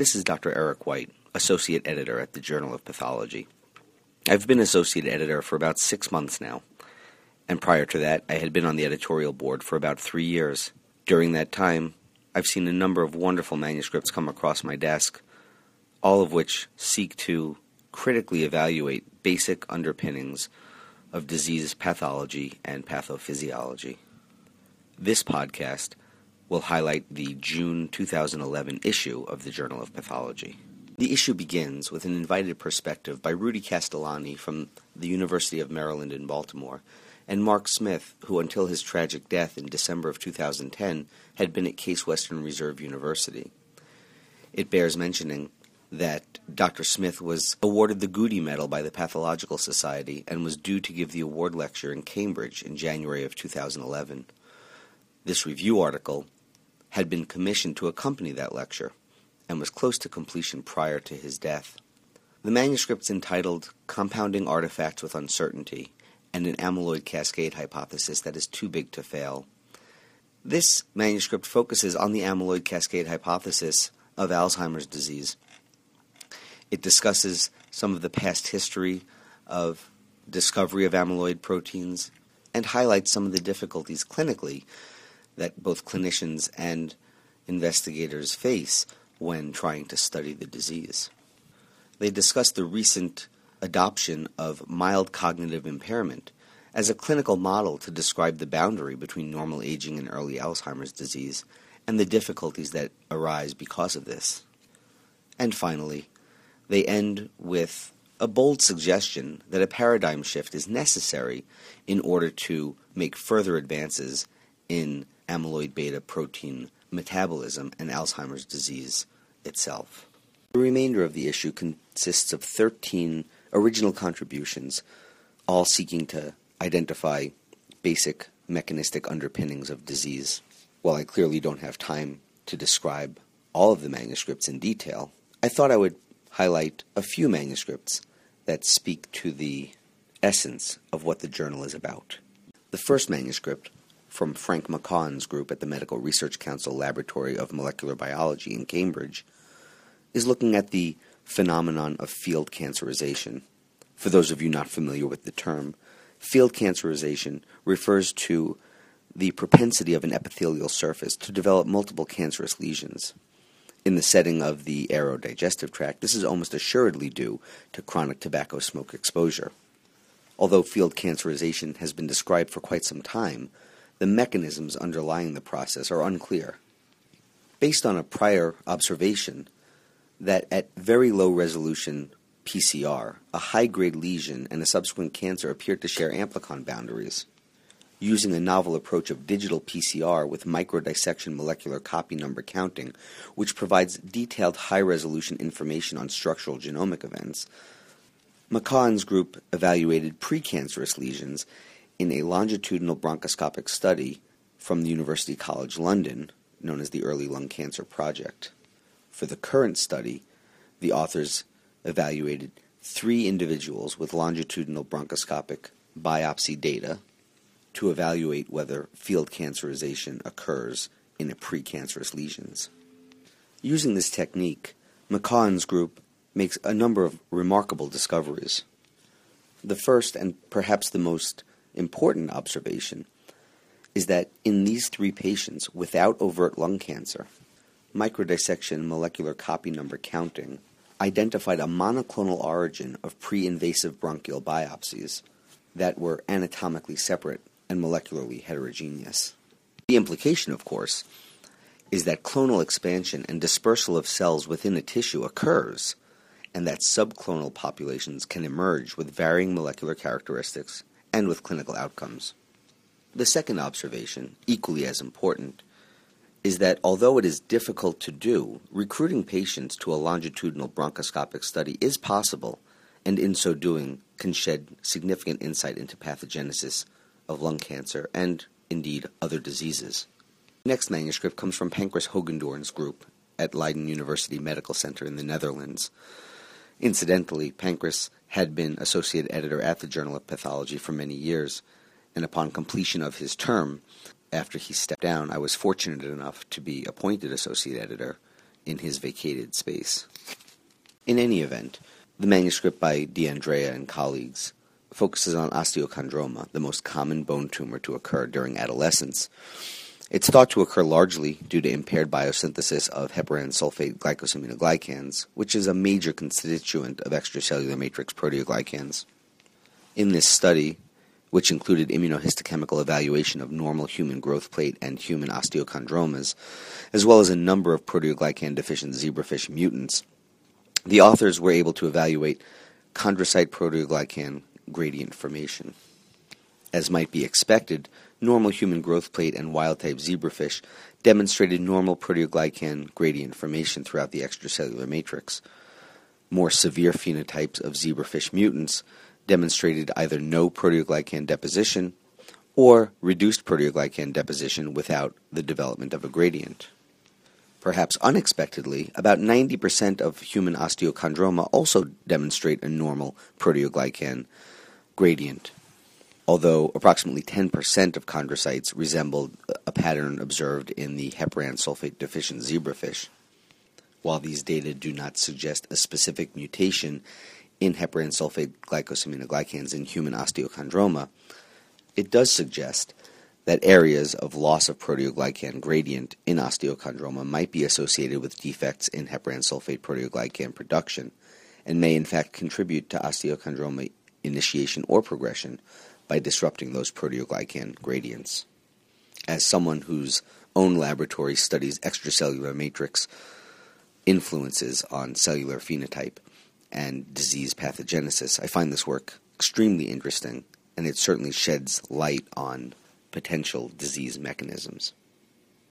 This is Dr. Eric White, Associate Editor at the Journal of Pathology. I've been Associate Editor for about six months now, and prior to that, I had been on the editorial board for about three years. During that time, I've seen a number of wonderful manuscripts come across my desk, all of which seek to critically evaluate basic underpinnings of disease pathology and pathophysiology. This podcast will highlight the June 2011 issue of the Journal of Pathology. The issue begins with an invited perspective by Rudy Castellani from the University of Maryland in Baltimore and Mark Smith, who until his tragic death in December of 2010 had been at Case Western Reserve University. It bears mentioning that Dr. Smith was awarded the Goudie Medal by the Pathological Society and was due to give the award lecture in Cambridge in January of 2011. This review article had been commissioned to accompany that lecture and was close to completion prior to his death. The manuscript's entitled Compounding Artifacts with Uncertainty and an Amyloid Cascade Hypothesis That is Too Big to Fail. This manuscript focuses on the amyloid cascade hypothesis of Alzheimer's disease. It discusses some of the past history of discovery of amyloid proteins and highlights some of the difficulties clinically that both clinicians and investigators face when trying to study the disease. They discuss the recent adoption of mild cognitive impairment as a clinical model to describe the boundary between normal aging and early Alzheimer's disease and the difficulties that arise because of this. And finally, they end with a bold suggestion that a paradigm shift is necessary in order to make further advances in amyloid beta protein metabolism and Alzheimer's disease itself. The remainder of the issue consists of 13 original contributions, all seeking to identify basic mechanistic underpinnings of disease. While I clearly don't have time to describe all of the manuscripts in detail, I thought I would highlight a few manuscripts that speak to the essence of what the journal is about. The first manuscript from Frank McCaughan's group at the Medical Research Council Laboratory of Molecular Biology in Cambridge, is looking at the phenomenon of field cancerization. For those of you not familiar with the term, field cancerization refers to the propensity of an epithelial surface to develop multiple cancerous lesions. In the setting of the aerodigestive tract, this is almost assuredly due to chronic tobacco smoke exposure. Although field cancerization has been described for quite some time, the mechanisms underlying the process are unclear. Based on a prior observation that at very low resolution PCR, a high grade lesion and a subsequent cancer appeared to share amplicon boundaries. Using a novel approach of digital PCR with microdissection molecular copy number counting, which provides detailed high resolution information on structural genomic events, McCaughan's group evaluated precancerous lesions in a longitudinal bronchoscopic study from the University College London, known as the Early Lung Cancer Project. For the current study, the authors evaluated three individuals with longitudinal bronchoscopic biopsy data to evaluate whether field cancerization occurs in precancerous lesions. Using this technique, McCaughan's group makes a number of remarkable discoveries. The first and perhaps the most important observation is that in these three patients without overt lung cancer, microdissection molecular copy number counting identified a monoclonal origin of pre invasive bronchial biopsies that were anatomically separate and molecularly heterogeneous. The implication, of course, is that clonal expansion and dispersal of cells within a tissue occurs, and that subclonal populations can emerge with varying molecular characteristics and with clinical outcomes. The second observation, equally as important, is that although it is difficult to do, recruiting patients to a longitudinal bronchoscopic study is possible, and in so doing can shed significant insight into pathogenesis of lung cancer and, indeed, other diseases. Next manuscript comes from Pancras Hogendoorn's group at Leiden University Medical Center in the Netherlands. Incidentally, Pancras had been associate editor at the Journal of Pathology for many years, and upon completion of his term, after he stepped down, I was fortunate enough to be appointed associate editor in his vacated space. In any event, the manuscript by D'Andrea and colleagues focuses on osteochondroma, the most common bone tumor to occur during adolescence. It's thought to occur largely due to impaired biosynthesis of heparan sulfate glycosaminoglycans, which is a major constituent of extracellular matrix proteoglycans. In this study, which included immunohistochemical evaluation of normal human growth plate and human osteochondromas, as well as a number of proteoglycan deficient zebrafish mutants, the authors were able to evaluate chondrocyte proteoglycan gradient formation. As might be expected, normal human growth plate and wild type zebrafish demonstrated normal proteoglycan gradient formation throughout the extracellular matrix. More severe phenotypes of zebrafish mutants demonstrated either no proteoglycan deposition or reduced proteoglycan deposition without the development of a gradient. Perhaps unexpectedly, about 90% of human osteochondroma also demonstrate a normal proteoglycan gradient, although approximately 10% of chondrocytes resembled a pattern observed in the heparan sulfate deficient zebrafish. While these data do not suggest a specific mutation in heparan sulfate glycosaminoglycans in human osteochondroma, it does suggest that areas of loss of proteoglycan gradient in osteochondroma might be associated with defects in heparan sulfate proteoglycan production and may in fact contribute to osteochondroma initiation or progression by disrupting those proteoglycan gradients. As someone whose own laboratory studies extracellular matrix influences on cellular phenotype and disease pathogenesis, I find this work extremely interesting and it certainly sheds light on potential disease mechanisms.